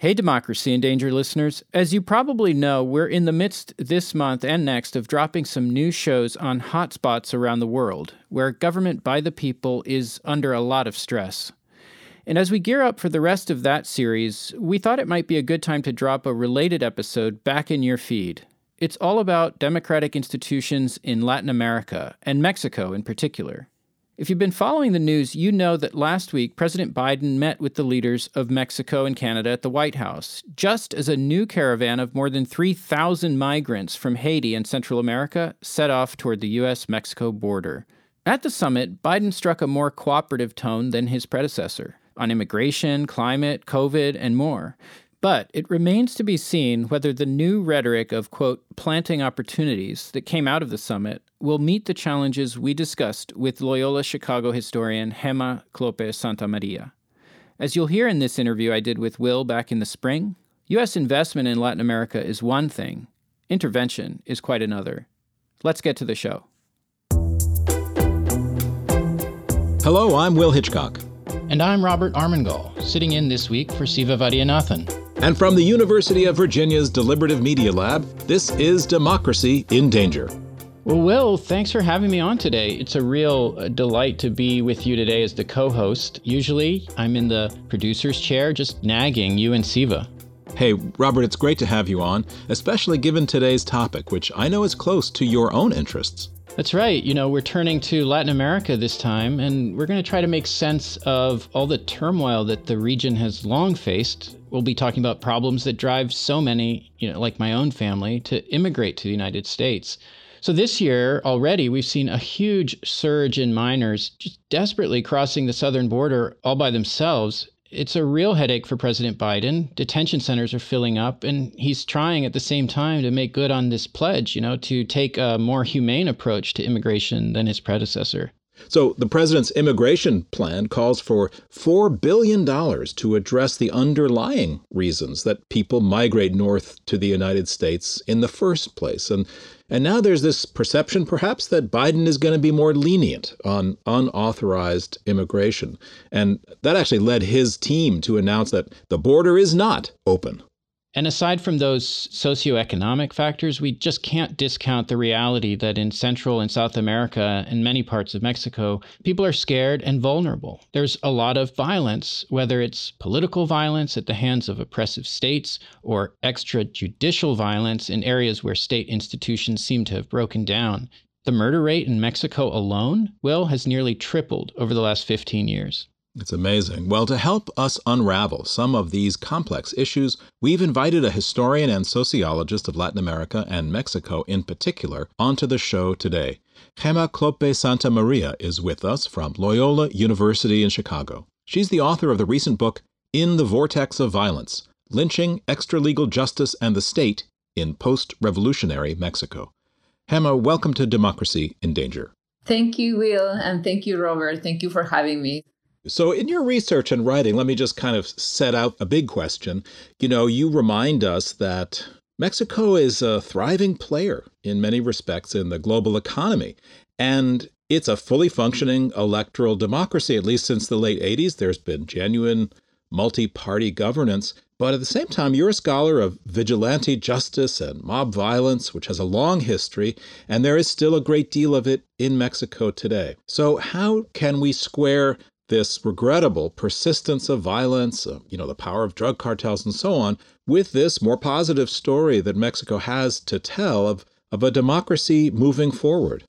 Hey, Democracy in Danger listeners. As you probably know, we're in the midst this month and next of dropping some new shows on hotspots around the world, where government by the people is under a lot of stress. And as we gear up for the rest of that series, we thought it might be a good time to drop a related episode back in your feed. It's all about democratic institutions in Latin America, and Mexico in particular. If you've been following the news, you know that last week President Biden met with the leaders of Mexico and Canada at the White House, just as a new caravan of more than 3,000 migrants from Haiti and Central America set off toward the U.S. Mexico border. At the summit, Biden struck a more cooperative tone than his predecessor on immigration, climate, COVID, and more. But it remains to be seen whether the new rhetoric of, quote, planting opportunities that came out of the summit will meet the challenges we discussed with Loyola Chicago historian Gema Kloppe-Santamaría. As you'll hear in this interview I did with Will back in the spring, U.S. investment in Latin America is one thing, intervention is quite another. Let's get to the show. Hello, I'm Will Hitchcock. And I'm Robert Armengol, sitting in this week for Siva Vaidhyanathan. And from the University of Virginia's Deliberative Media Lab, this is Democracy in Danger. Well, Will, thanks for having me on today. It's a real uh, delight to be with you today as the co host. Usually, I'm in the producer's chair just nagging you and Siva. Hey, Robert, it's great to have you on, especially given today's topic, which I know is close to your own interests. That's right. You know, we're turning to Latin America this time, and we're going to try to make sense of all the turmoil that the region has long faced. We'll be talking about problems that drive so many, you know, like my own family, to immigrate to the United States. So this year already, we've seen a huge surge in minors just desperately crossing the southern border all by themselves it's a real headache for President Biden. Detention centers are filling up, and he's trying at the same time to make good on this pledge, you know, to take a more humane approach to immigration than his predecessor. So, the president's immigration plan calls for $4 billion to address the underlying reasons that people migrate north to the United States in the first place. And and now there's this perception, perhaps, that Biden is going to be more lenient on unauthorized immigration. And that actually led his team to announce that the border is not open. And aside from those socioeconomic factors, we just can't discount the reality that in Central and South America and many parts of Mexico, people are scared and vulnerable. There's a lot of violence, whether it's political violence at the hands of oppressive states or extrajudicial violence in areas where state institutions seem to have broken down. The murder rate in Mexico alone, Will, has nearly tripled over the last 15 years. It's amazing. Well, to help us unravel some of these complex issues, we've invited a historian and sociologist of Latin America and Mexico in particular onto the show today. Gema Kloppe-Santamaría is with us from Loyola University in Chicago. She's the author of the recent book, In the Vortex of Violence Lynching, Extralegal Justice, and the State in Post Revolutionary Mexico. Gema, welcome to Democracy in Danger. Thank you, Will, and thank you, Robert. Thank you for having me. So, in your research and writing, let me just kind of set out a big question. You know, you remind us that Mexico is a thriving player in many respects in the global economy. And it's a fully functioning electoral democracy, at least since the late 80s. There's been genuine multi party governance. But at the same time, you're a scholar of vigilante justice and mob violence, which has a long history, and there is still a great deal of it in Mexico today. So, how can we square this regrettable persistence of violence, uh, you know, the power of drug cartels and so on, with this more positive story that Mexico has to tell of, of a democracy moving forward?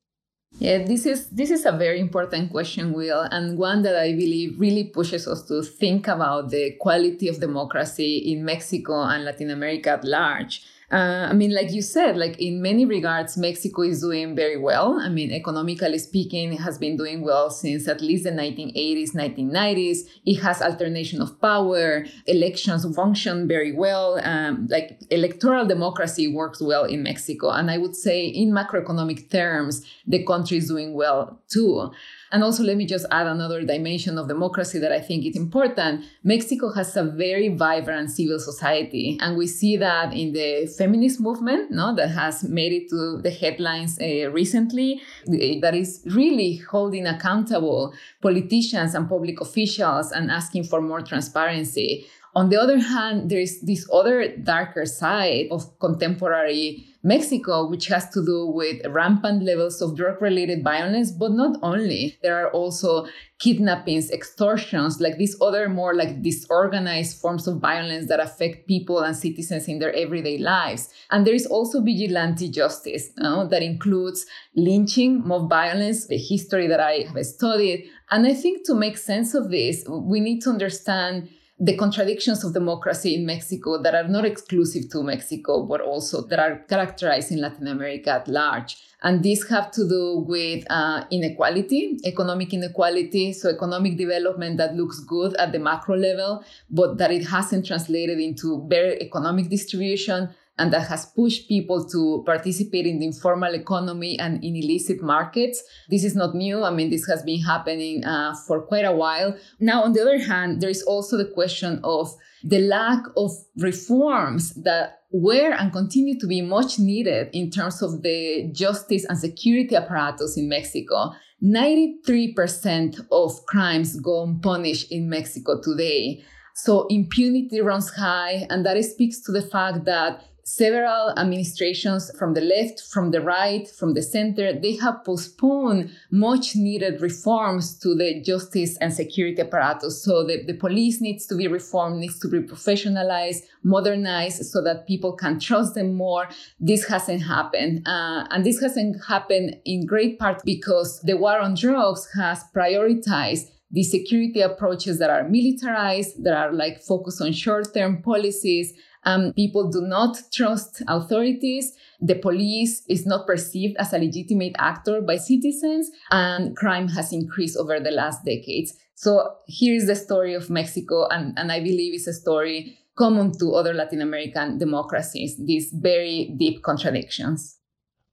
Yeah, this is this is a very important question, Will, and one that I believe really pushes us to think about the quality of democracy in Mexico and Latin America at large. Uh, I mean, like you said, like in many regards, Mexico is doing very well. I mean, economically speaking, it has been doing well since at least the 1980s, 1990s. It has alternation of power. Elections function very well. Um, like electoral democracy works well in Mexico. And I would say, in macroeconomic terms, the country is doing well too. And also, let me just add another dimension of democracy that I think is important. Mexico has a very vibrant civil society, and we see that in the feminist movement, no, that has made it to the headlines uh, recently, eh, that is really holding accountable politicians and public officials and asking for more transparency. On the other hand, there is this other darker side of contemporary Mexico, which has to do with rampant levels of drug related violence, but not only. There are also kidnappings, extortions, like these other more like disorganized forms of violence that affect people and citizens in their everyday lives. And there is also vigilante justice that includes lynching, mob violence, the history that I have studied. And I think to make sense of this, we need to understand the contradictions of democracy in Mexico that are not exclusive to Mexico, but also that are characterized in Latin America at large. And these have to do with uh, inequality, economic inequality. So, economic development that looks good at the macro level, but that it hasn't translated into better economic distribution and that has pushed people to participate in the informal economy and in illicit markets. This is not new. I mean, this has been happening uh, for quite a while. Now, on the other hand, there is also the question of the lack of reforms that were and continue to be much needed in terms of the justice and security apparatus in Mexico. 93% of crimes go unpunished in Mexico today. So impunity runs high, and that speaks to the fact that several administrations from the left, from the right, from the center, they have postponed much needed reforms to the justice and security apparatus. So the, the police needs to be reformed, needs to be professionalized, modernized so that people can trust them more. This hasn't happened. Uh, and this hasn't happened in great part because the war on drugs has prioritized the security approaches that are militarized, that are like focused on short term policies, um, people do not trust authorities. The police is not perceived as a legitimate actor by citizens, and crime has increased over the last decades. So here is the story of Mexico, and, and I believe it's a story common to other Latin American democracies, these very deep contradictions.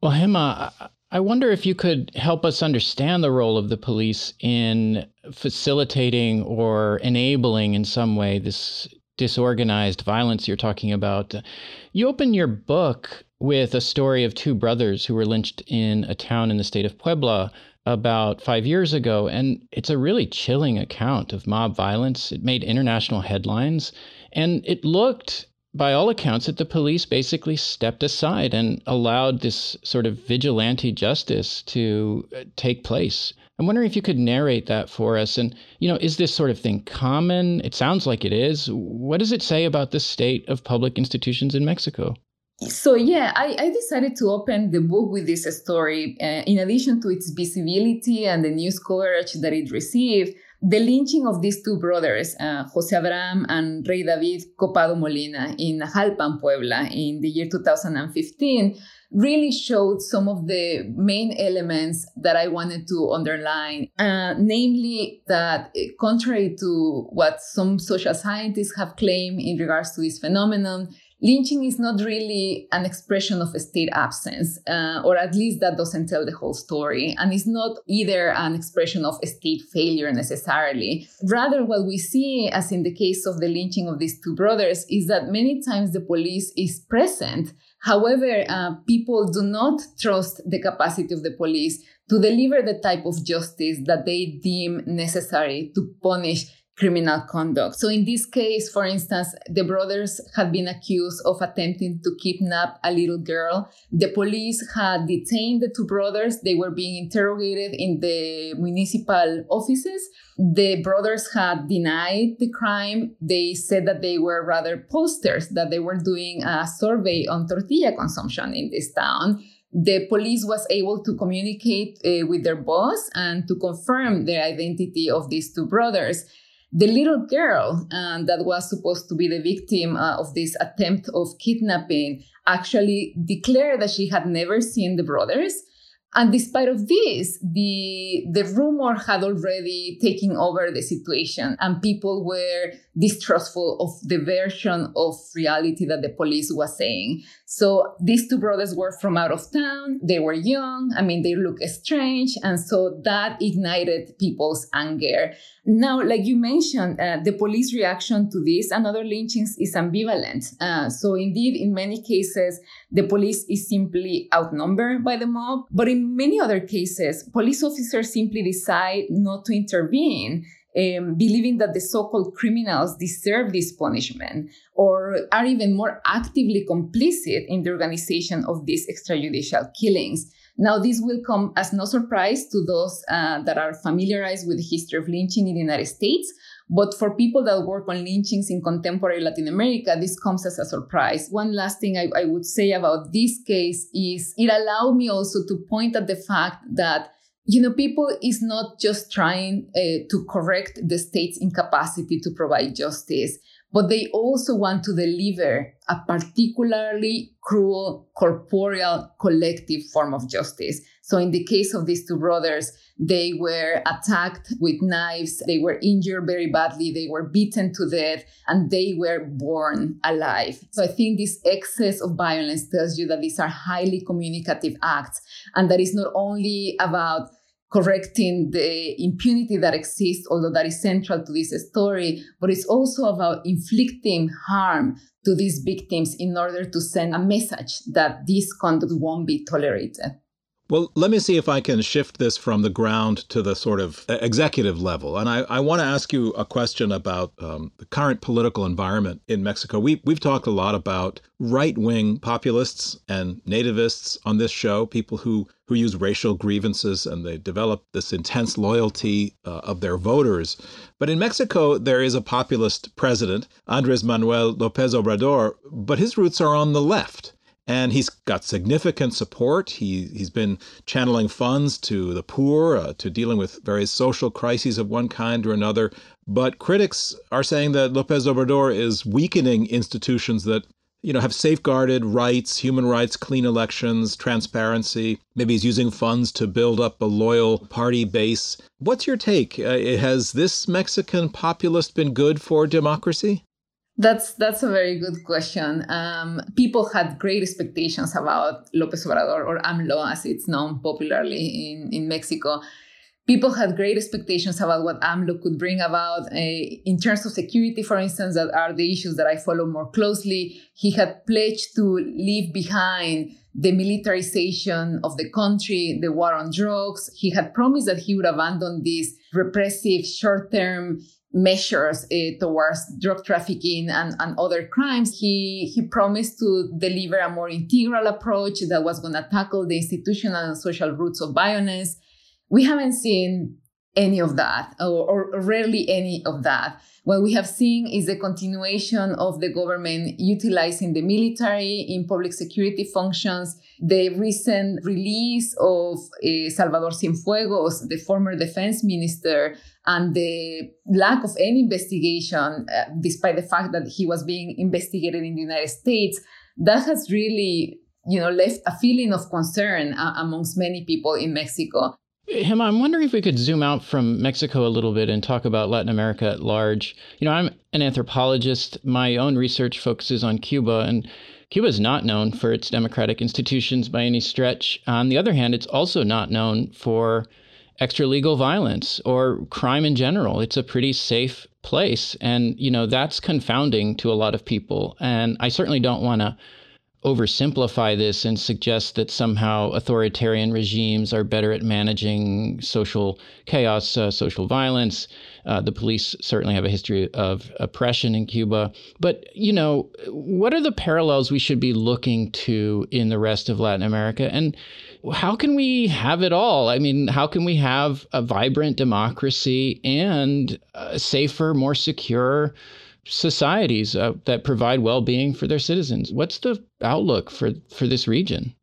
Well, Gema, I wonder if you could help us understand the role of the police in facilitating or enabling in some way this disorganized violence you're talking about. You open your book with a story of two brothers who were lynched in a town in the state of Puebla about five years ago. And it's a really chilling account of mob violence. It made international headlines. And it looked, by all accounts, that the police basically stepped aside and allowed this sort of vigilante justice to uh, take place. I'm wondering if you could narrate that for us. And, you know, is this sort of thing common? It sounds like it is. What does it say about the state of public institutions in Mexico? So, yeah, I, I decided to open the book with this story. Uh, in addition to its visibility and the news coverage that it received, the lynching of these two brothers, uh, Jose Abraham and Rey David Copado Molina, in Ajalpan, Puebla, in the year 2015, really showed some of the main elements that I wanted to underline, uh, namely that uh, contrary to what some social scientists have claimed in regards to this phenomenon, lynching is not really an expression of a state absence, uh, or at least that doesn't tell the whole story. And it's not either an expression of a state failure necessarily. Rather, what we see, as in the case of the lynching of these two brothers, is that many times the police is present However, uh, people do not trust the capacity of the police to deliver the type of justice that they deem necessary to punish criminal conduct. So in this case, for instance, the brothers had been accused of attempting to kidnap a little girl. The police had detained the two brothers. They were being interrogated in the municipal offices. The brothers had denied the crime. They said that they were rather posters, that they were doing a survey on tortilla consumption in this town the police was able to communicate uh, with their boss and to confirm the identity of these two brothers. The little girl uh, that was supposed to be the victim uh, of this attempt of kidnapping actually declared that she had never seen the brothers. And despite of this, the, the rumor had already taken over the situation and people were distrustful of the version of reality that the police was saying. So these two brothers were from out of town. They were young. I mean, they look strange. And so that ignited people's anger. Now, like you mentioned, uh, the police reaction to this and other lynchings is ambivalent. Uh, so indeed, in many cases, the police is simply outnumbered by the mob. But in many other cases, police officers simply decide not to intervene um, believing that the so-called criminals deserve this punishment or are even more actively complicit in the organization of these extrajudicial killings. Now, this will come as no surprise to those uh, that are familiarized with the history of lynching in the United States. But for people that work on lynchings in contemporary Latin America, this comes as a surprise. One last thing I, I would say about this case is it allowed me also to point at the fact that you know, people is not just trying uh, to correct the state's incapacity to provide justice, but they also want to deliver a particularly cruel, corporeal, collective form of justice. So, in the case of these two brothers, they were attacked with knives, they were injured very badly, they were beaten to death, and they were born alive. So, I think this excess of violence tells you that these are highly communicative acts, and that is not only about correcting the impunity that exists, although that is central to this story, but it's also about inflicting harm to these victims in order to send a message that this conduct won't be tolerated. Well, let me see if I can shift this from the ground to the sort of executive level. And I, I want to ask you a question about um, the current political environment in Mexico. We, we've talked a lot about right wing populists and nativists on this show, people who, who use racial grievances and they develop this intense loyalty uh, of their voters. But in Mexico, there is a populist president, Andres Manuel Lopez Obrador, but his roots are on the left. And he's got significant support. He, he's been channeling funds to the poor, uh, to dealing with various social crises of one kind or another. But critics are saying that Lopez Obrador is weakening institutions that you know, have safeguarded rights, human rights, clean elections, transparency. Maybe he's using funds to build up a loyal party base. What's your take? Uh, has this Mexican populist been good for democracy? That's that's a very good question. Um, people had great expectations about López Obrador or AMLO, as it's known popularly in, in Mexico. People had great expectations about what AMLO could bring about uh, in terms of security, for instance, that are the issues that I follow more closely. He had pledged to leave behind the militarization of the country, the war on drugs. He had promised that he would abandon this repressive short term measures uh, towards drug trafficking and, and other crimes. He, he promised to deliver a more integral approach that was going to tackle the institutional and social roots of violence. We haven't seen any of that, or, or rarely any of that. What we have seen is the continuation of the government utilizing the military in public security functions. The recent release of uh, Salvador Cienfuegos, the former defense minister, and the lack of any investigation, uh, despite the fact that he was being investigated in the United States, that has really you know left a feeling of concern uh, amongst many people in Mexico. Gema, I'm wondering if we could zoom out from Mexico a little bit and talk about Latin America at large. You know, I'm an anthropologist. My own research focuses on Cuba, and Cuba is not known for its democratic institutions by any stretch. On the other hand, it's also not known for extralegal violence or crime in general. It's a pretty safe place. And, you know, that's confounding to a lot of people. And I certainly don't want to oversimplify this and suggest that somehow authoritarian regimes are better at managing social chaos, uh, social violence. Uh, the police certainly have a history of oppression in Cuba. But, you know, what are the parallels we should be looking to in the rest of Latin America? And how can we have it all? I mean, how can we have a vibrant democracy and safer, more secure, societies uh, that provide well-being for their citizens. What's the outlook for for this region?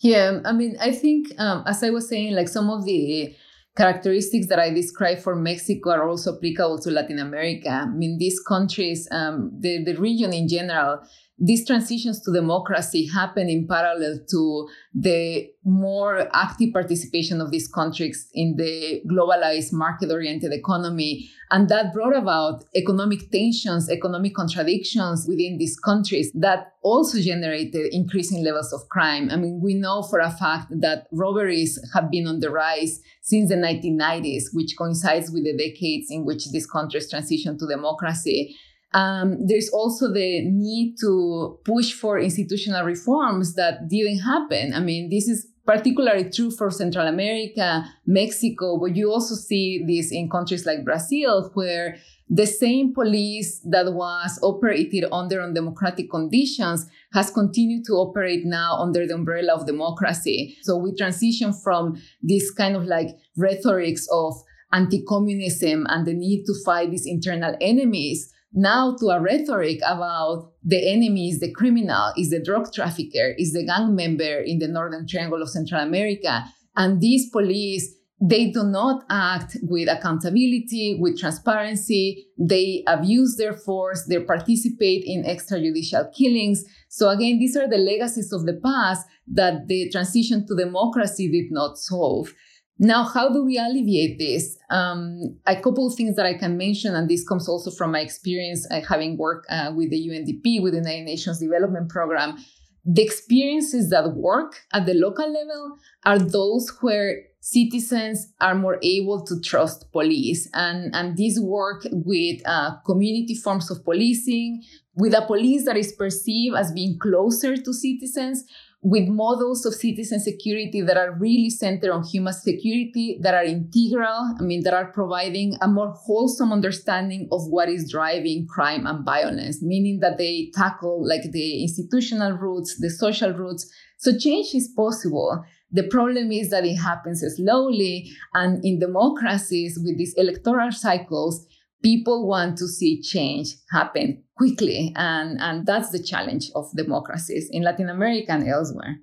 Yeah, I mean, I think um, as I was saying, like some of the characteristics that I described for Mexico are also applicable to Latin America. I mean, these countries, um, the the region in general, these transitions to democracy happen in parallel to the more active participation of these countries in the globalized market oriented economy. And that brought about economic tensions, economic contradictions within these countries that also generated increasing levels of crime. I mean, we know for a fact that robberies have been on the rise since the 1990s, which coincides with the decades in which these countries transitioned to democracy. Um, there's also the need to push for institutional reforms that didn't happen. I mean, this is particularly true for Central America, Mexico, but you also see this in countries like Brazil, where the same police that was operated under undemocratic conditions has continued to operate now under the umbrella of democracy. So we transition from this kind of like rhetorics of anti-communism and the need to fight these internal enemies now to a rhetoric about the enemy is the criminal, is the drug trafficker, is the gang member in the Northern Triangle of Central America. And these police, they do not act with accountability, with transparency. They abuse their force. They participate in extrajudicial killings. So again, these are the legacies of the past that the transition to democracy did not solve. Now, how do we alleviate this? Um, a couple of things that I can mention, and this comes also from my experience uh, having worked uh, with the UNDP, with the United Nations Development Program. The experiences that work at the local level are those where citizens are more able to trust police. And, and these work with uh, community forms of policing, with a police that is perceived as being closer to citizens, with models of citizen security that are really centered on human security, that are integral, I mean, that are providing a more wholesome understanding of what is driving crime and violence, meaning that they tackle like the institutional roots, the social roots. So change is possible. The problem is that it happens slowly. And in democracies with these electoral cycles, people want to see change happen quickly. And, and that's the challenge of democracies in Latin America and elsewhere.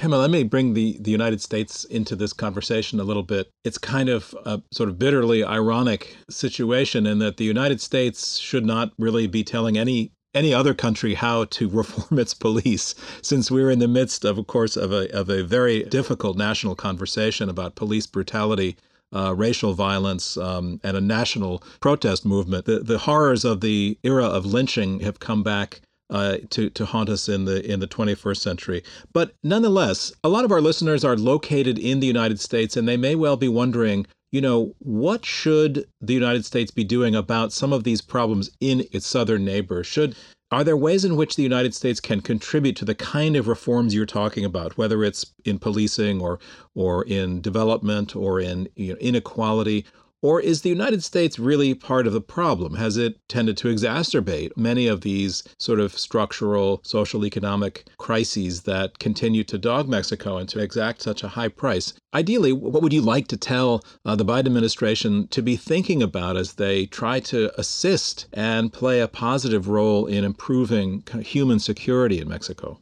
Gema, let me bring the, the United States into this conversation a little bit. It's kind of a sort of bitterly ironic situation in that the United States should not really be telling any any other country how to reform its police, since we're in the midst of, of course, of a of a very difficult national conversation about police brutality uh, racial violence um, and a national protest movement. The, the horrors of the era of lynching have come back uh, to to haunt us in the in the 21st century. But nonetheless, a lot of our listeners are located in the United States, and they may well be wondering, you know, what should the United States be doing about some of these problems in its southern neighbor? Should are there ways in which the United States can contribute to the kind of reforms you're talking about, whether it's in policing or or in development or in you know, inequality or is the United States really part of the problem? Has it tended to exacerbate many of these sort of structural social economic crises that continue to dog Mexico and to exact such a high price? Ideally, what would you like to tell uh, the Biden administration to be thinking about as they try to assist and play a positive role in improving human security in Mexico?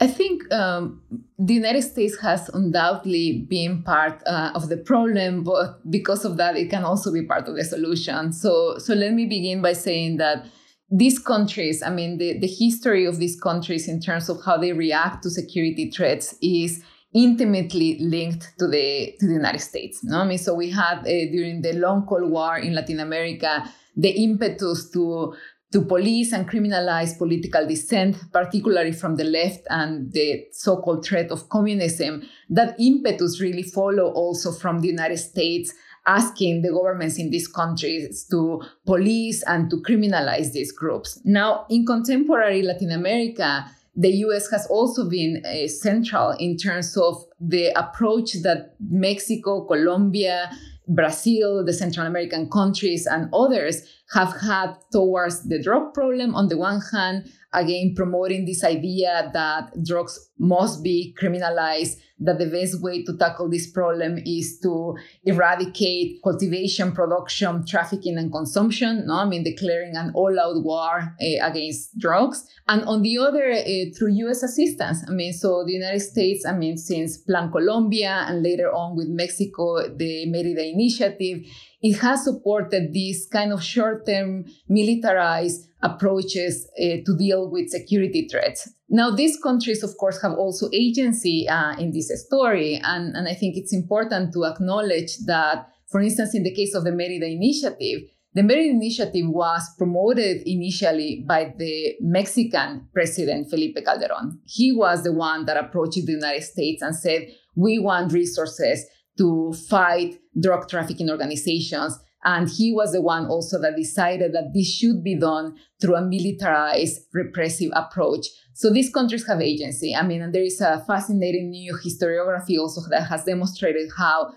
I think um, the United States has undoubtedly been part uh, of the problem, but because of that, it can also be part of the solution. So, so let me begin by saying that these countries, I mean, the, the history of these countries in terms of how they react to security threats is intimately linked to the to the United States. No? I mean, so we had uh, during the long Cold War in Latin America the impetus to to police and criminalize political dissent, particularly from the left and the so-called threat of communism. That impetus really follow also from the United States asking the governments in these countries to police and to criminalize these groups. Now, in contemporary Latin America, the US has also been uh, central in terms of the approach that Mexico, Colombia, Brazil, the Central American countries, and others have had towards the drug problem on the one hand, again, promoting this idea that drugs must be criminalized, that the best way to tackle this problem is to eradicate cultivation, production, trafficking, and consumption. No, I mean, declaring an all out war uh, against drugs. And on the other, uh, through US assistance. I mean, so the United States, I mean, since Plan Colombia and later on with Mexico, the Merida Initiative, it has supported this kind of short term militarized approaches uh, to deal with security threats. Now, these countries, of course, have also agency uh, in this story. And, and I think it's important to acknowledge that, for instance, in the case of the Merida Initiative, the Merida Initiative was promoted initially by the Mexican president, Felipe Calderon. He was the one that approached the United States and said, We want resources to fight drug trafficking organizations And he was the one also that decided that this should be done through a militarized repressive approach. So these countries have agency. I mean, and there is a fascinating new historiography also that has demonstrated how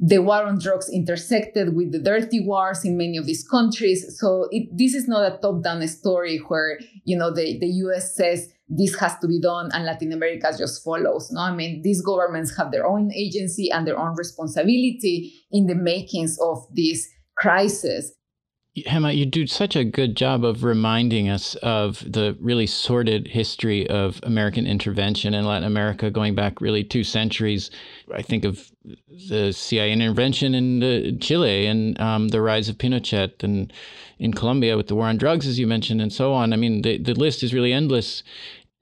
the war on drugs intersected with the dirty wars in many of these countries. So it, this is not a top-down story where you know the, the U.S. says this has to be done and Latin America just follows. No, I mean these governments have their own agency and their own responsibility in the makings of this crisis. Gema, you do such a good job of reminding us of the really sordid history of American intervention in Latin America, going back really two centuries. I think of the CIA intervention in Chile and um, the rise of Pinochet, and in Colombia with the war on drugs, as you mentioned, and so on. I mean, the, the list is really endless.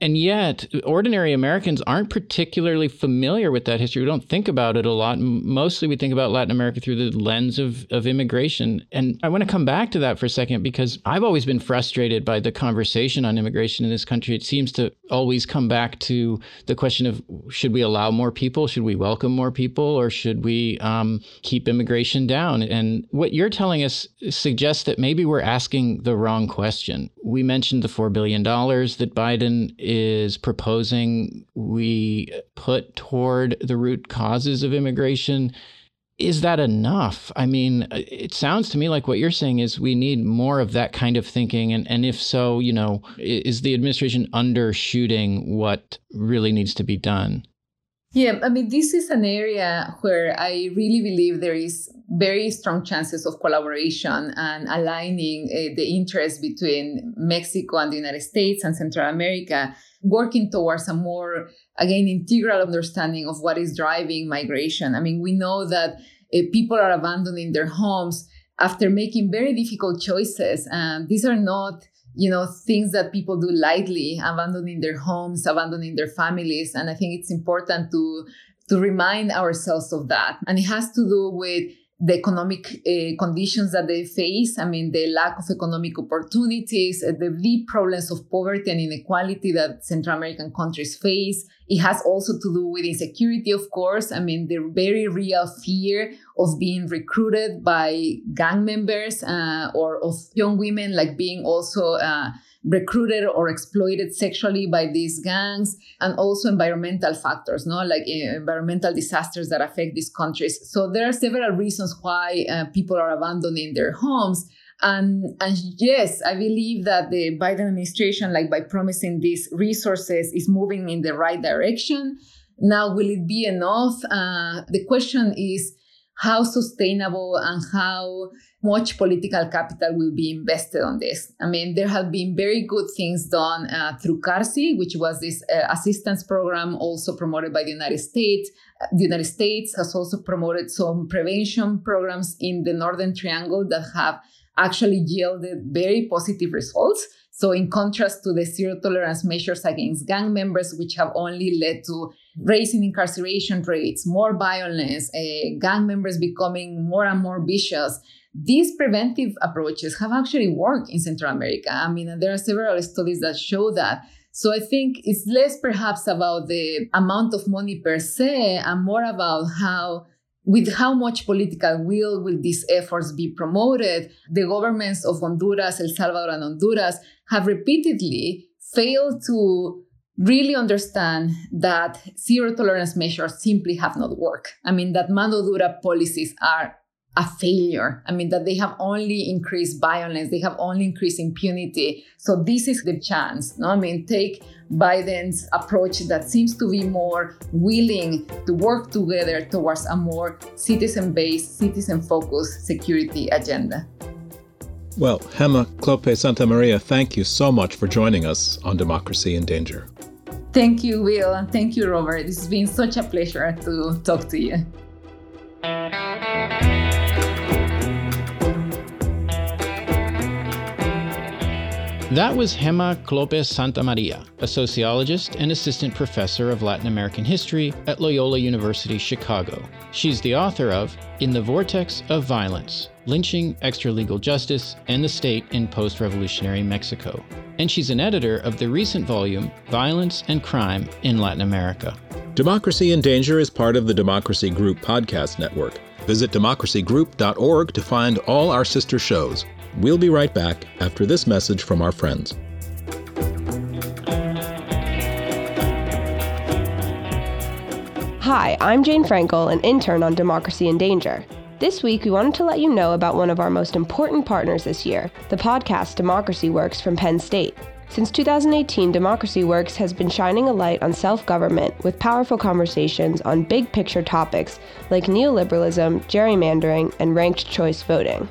And yet, ordinary Americans aren't particularly familiar with that history. We don't think about it a lot. Mostly, we think about Latin America through the lens of, of immigration. And I want to come back to that for a second because I've always been frustrated by the conversation on immigration in this country. It seems to always come back to the question of should we allow more people? Should we welcome more people? Or should we um, keep immigration down? And what you're telling us suggests that maybe we're asking the wrong question. We mentioned the $4 billion that Biden is proposing we put toward the root causes of immigration. Is that enough? I mean, it sounds to me like what you're saying is we need more of that kind of thinking. And, and if so, you know, is the administration undershooting what really needs to be done? Yeah, I mean, this is an area where I really believe there is very strong chances of collaboration and aligning uh, the interests between Mexico and the United States and Central America, working towards a more, again, integral understanding of what is driving migration. I mean, we know that uh, people are abandoning their homes after making very difficult choices. And these are not you know things that people do lightly abandoning their homes abandoning their families. And i think it's important to to remind ourselves of that. And it has to do with the economic uh, conditions that they face. I mean, the lack of economic opportunities, uh, the deep problems of poverty and inequality that Central American countries face. It has also to do with insecurity, of course. I mean, the very real fear of being recruited by gang members uh, or of young women, like being also uh, recruited or exploited sexually by these gangs and also environmental factors no? Like uh, environmental disasters that affect these countries. So there are several reasons why uh, people are abandoning their homes. And and yes i believe that the biden administration like by promising these resources is moving in the right direction. Now will it be enough? Uh, the question is how sustainable and how much political capital will be invested on this. I mean, there have been very good things done uh, through CARSI, which was this uh, assistance program also promoted by the United States. Uh, the United States has also promoted some prevention programs in the Northern Triangle that have actually yielded very positive results. So, in contrast to the zero tolerance measures against gang members, which have only led to raising incarceration rates, more violence, uh, gang members becoming more and more vicious, these preventive approaches have actually worked in Central America. I mean, there are several studies that show that. So I think it's less perhaps about the amount of money per se and more about how with how much political will will these efforts be promoted. The governments of Honduras, El Salvador, and Honduras have repeatedly failed to really understand that zero tolerance measures simply have not worked. I mean, that mano dura policies are a failure. I mean, that they have only increased violence, they have only increased impunity. So this is the chance. No, I mean, take Biden's approach that seems to be more willing to work together towards a more citizen-based, citizen-focused security agenda. Well, Gema Kloppe-Santamaría, thank you so much for joining us on Democracy in Danger. Thank you, Will, and thank you, Robert. It's been such a pleasure to talk to you. That was Gema Kloppe-Santamaría, a sociologist and assistant professor of Latin American history at Loyola University Chicago. She's the author of In the Vortex of Violence Lynching, Extralegal Justice, and the State in Post Revolutionary Mexico. And she's an editor of the recent volume Violence and Crime in Latin America. Democracy in Danger is part of the Democracy Group podcast network. Visit democracygroup.org to find all our sister shows. We'll be right back after this message from our friends. Hi, I'm Jane Frankel, an intern on Democracy in Danger. This week, we wanted to let you know about one of our most important partners this year, the podcast Democracy Works from Penn State. Since 2018, Democracy Works has been shining a light on self government with powerful conversations on big picture topics like neoliberalism, gerrymandering, and ranked choice voting.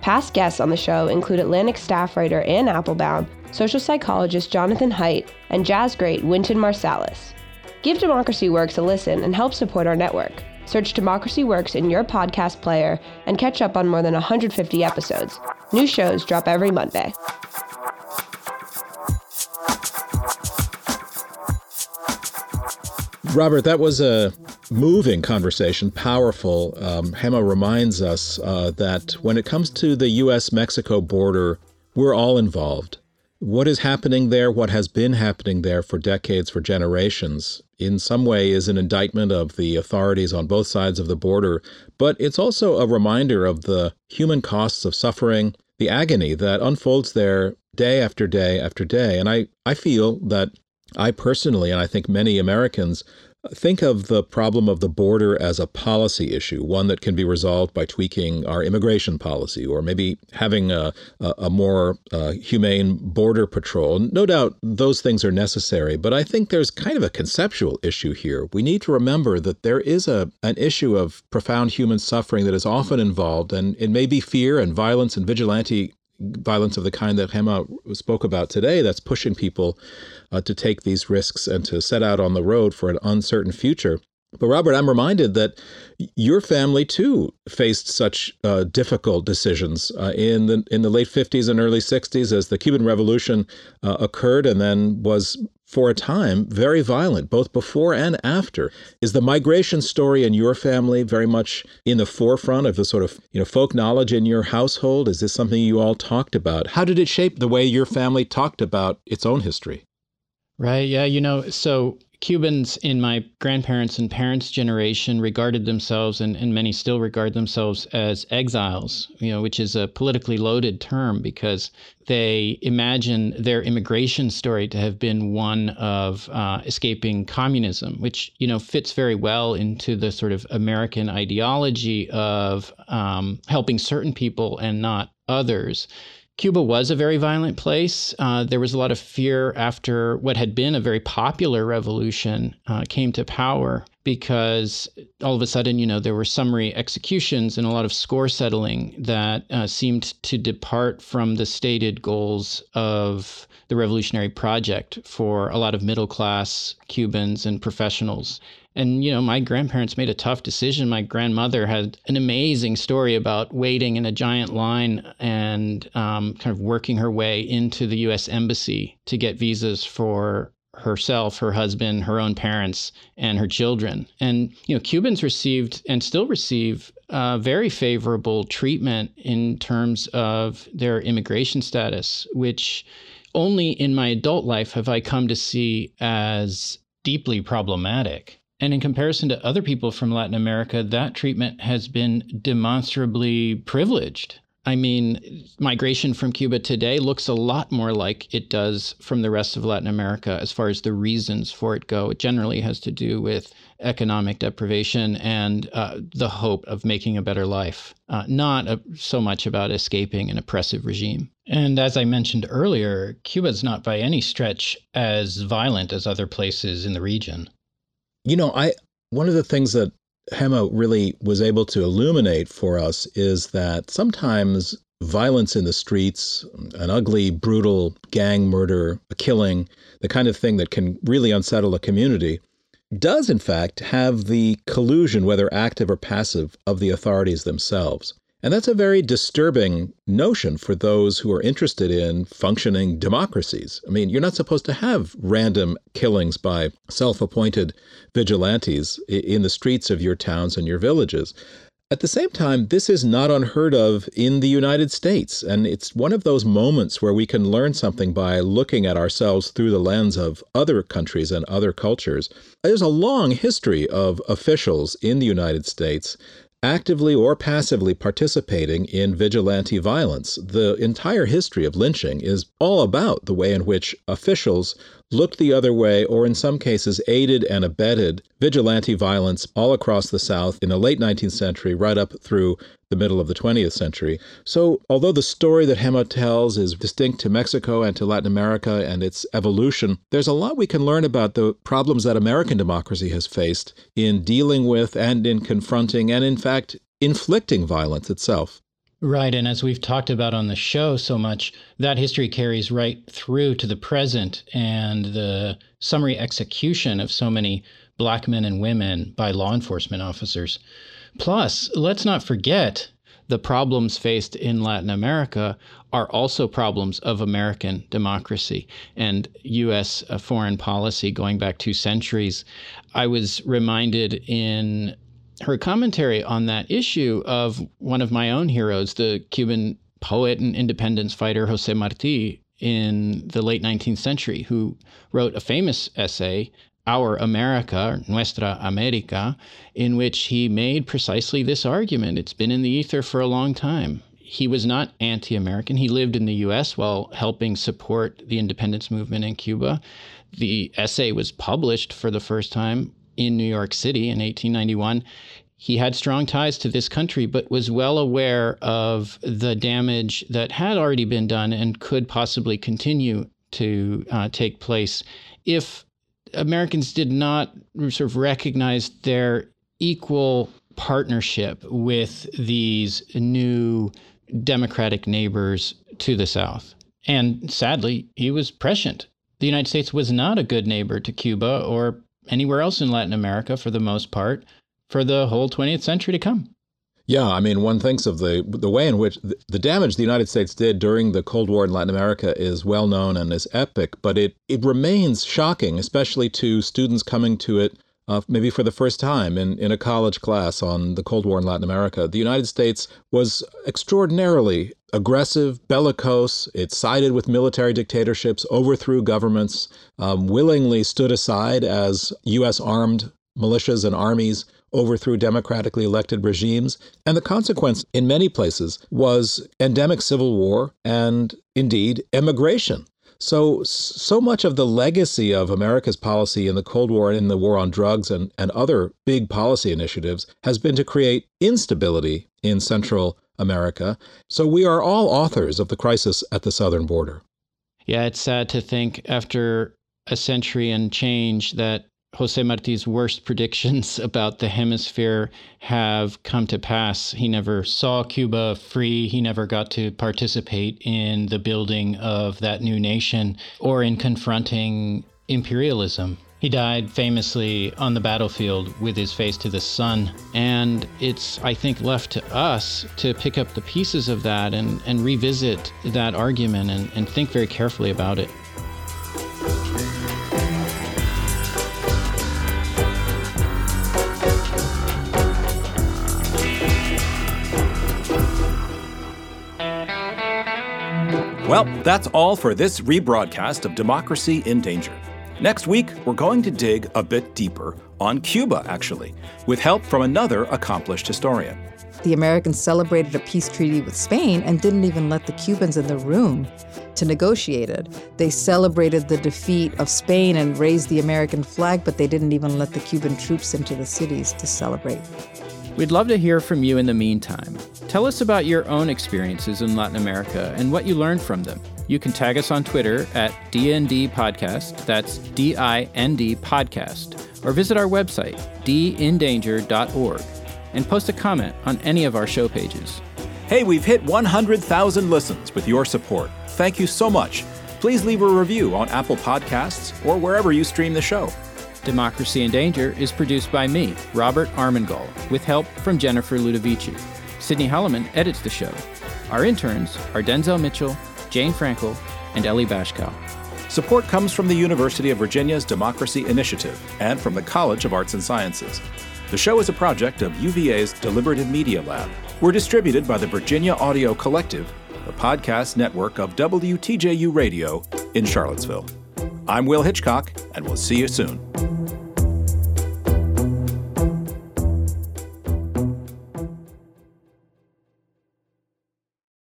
Past guests on the show include Atlantic staff writer Anne Applebaum, social psychologist Jonathan Haidt, and jazz great Wynton Marsalis. Give Democracy Works a listen and help support our network. Search Democracy Works in your podcast player and catch up on more than 150 episodes. New shows drop every Monday. Robert, that was a moving conversation, powerful. Um, Gema reminds us uh, that when it comes to the U.S. Mexico border, we're all involved. What is happening there, what has been happening there for decades, for generations, in some way is an indictment of the authorities on both sides of the border, but it's also a reminder of the human costs of suffering, the agony that unfolds there day after day after day. And I, I feel that I personally, and I think many Americans, think of the problem of the border as a policy issue, one that can be resolved by tweaking our immigration policy or maybe having a, a, more uh, humane border patrol. No doubt those things are necessary, but I think there's kind of a conceptual issue here. We need to remember that there is a, an issue of profound human suffering that is often involved, and it may be fear and violence and vigilante violence of the kind that Gema spoke about today that's pushing people uh, to take these risks and to set out on the road for an uncertain future. But Robert, I'm reminded that your family too faced such uh, difficult decisions uh, in the in the late 50s and early 60s as the Cuban Revolution uh, occurred, and then was for a time very violent, both before and after. Is the migration story in your family very much in the forefront of the sort of you know folk knowledge in your household? Is this something you all talked about? How did it shape the way your family talked about its own history? Right. Yeah. You know, so Cubans in my grandparents' and parents' generation regarded themselves, and, and many still regard themselves as exiles, you know, which is a politically loaded term because they imagine their immigration story to have been one of uh, escaping communism, which, you know, fits very well into the sort of American ideology of um, helping certain people and not others. Cuba was a very violent place. Uh, there was a lot of fear after what had been a very popular revolution uh, came to power because all of a sudden, you know, there were summary executions and a lot of score settling that uh, seemed to depart from the stated goals of the revolutionary project for a lot of middle class Cubans and professionals. And, you know, my grandparents made a tough decision. My grandmother had an amazing story about waiting in a giant line and um, kind of working her way into the U.S. Embassy to get visas for herself, her husband, her own parents, and her children. And, you know, Cubans received and still receive uh, very favorable treatment in terms of their immigration status, which only in my adult life have I come to see as deeply problematic. And in comparison to other people from Latin America, that treatment has been demonstrably privileged. I mean, migration from Cuba today looks a lot more like it does from the rest of Latin America as far as the reasons for it go. It generally has to do with economic deprivation and uh, the hope of making a better life, uh, not a, so much about escaping an oppressive regime. And as I mentioned earlier, Cuba is not by any stretch as violent as other places in the region. You know, I one of the things that Gema really was able to illuminate for us is that sometimes violence in the streets, an ugly, brutal gang murder, a killing, the kind of thing that can really unsettle a community, does in fact have the collusion, whether active or passive, of the authorities themselves. And that's a very disturbing notion for those who are interested in functioning democracies. I mean, you're not supposed to have random killings by self appointed vigilantes in the streets of your towns and your villages. At the same time, this is not unheard of in the United States. And it's one of those moments where we can learn something by looking at ourselves through the lens of other countries and other cultures. There's a long history of officials in the United States actively or passively participating in vigilante violence. The entire history of lynching is all about the way in which officials looked the other way, or in some cases aided and abetted vigilante violence all across the South in the late 19th century, right up through the middle of the 20th century. So, although the story that Gema tells is distinct to Mexico and to Latin America and its evolution, there's a lot we can learn about the problems that American democracy has faced in dealing with and in confronting and, in fact, inflicting violence itself. Right. And as we've talked about on the show so much, that history carries right through to the present and the summary execution of so many black men and women by law enforcement officers. Plus, let's not forget the problems faced in Latin America are also problems of American democracy and U.S. Uh, foreign policy going back two centuries. I was reminded in her commentary on that issue of one of my own heroes, the Cuban poet and independence fighter Jose Marti in the late 19th century, who wrote a famous essay, Our America, Nuestra America, in which he made precisely this argument. It's been in the ether for a long time. He was not anti American. He lived in the US while helping support the independence movement in Cuba. The essay was published for the first time in New York City in 1891. He had strong ties to this country, but was well aware of the damage that had already been done and could possibly continue to uh, take place if Americans did not sort of recognize their equal partnership with these new democratic neighbors to the south. And sadly, he was prescient. The United States was not a good neighbor to Cuba or anywhere else in Latin America for the most part for the whole 20th century to come. Yeah, I mean, one thinks of the the way in which the damage the United States did during the Cold War in Latin America is well known and is epic, but it it remains shocking, especially to students coming to it uh, maybe for the first time in, in a college class on the Cold War in Latin America. The United States was extraordinarily aggressive, bellicose. It sided with military dictatorships, overthrew governments, um, willingly stood aside as U.S. armed militias and armies overthrew democratically elected regimes. And the consequence, in many places, was endemic civil war and indeed emigration. So, so much of the legacy of America's policy in the Cold War and in the war on drugs and, and other big policy initiatives has been to create instability in Central America. So, we are all authors of the crisis at the southern border. Yeah, it's sad to think after a century and change that Jose Marti's worst predictions about the hemisphere have come to pass. He never saw Cuba free. He never got to participate in the building of that new nation or in confronting imperialism. He died famously on the battlefield with his face to the sun. And it's, I think, left to us to pick up the pieces of that and, and revisit that argument and, and think very carefully about it. Well, that's all for this rebroadcast of Democracy in Danger. Next week, we're going to dig a bit deeper on Cuba, actually, with help from another accomplished historian. The Americans celebrated a peace treaty with Spain and didn't even let the Cubans in the room to negotiate it. They celebrated the defeat of Spain and raised the American flag, but they didn't even let the Cuban troops into the cities to celebrate. We'd love to hear from you in the meantime. Tell us about your own experiences in Latin America and what you learned from them. You can tag us on Twitter at DND Podcast, that's D I N D Podcast, or visit our website, dindanger.org, and post a comment on any of our show pages. Hey, we've hit 100,000 listens with your support. Thank you so much. Please leave a review on Apple Podcasts or wherever you stream the show. Democracy in Danger is produced by me, Robert Armengol, with help from Jennifer Ludovici. Sydney Holloman edits the show. Our interns are Denzel Mitchell, Jane Frankel, and Ellie Bashkow. Support comes from the University of Virginia's Democracy Initiative and from the College of Arts and Sciences. The show is a project of UVA's Deliberative Media Lab. We're distributed by the Virginia Audio Collective, the podcast network of WTJU Radio in Charlottesville. I'm Will Hitchcock, and we'll see you soon.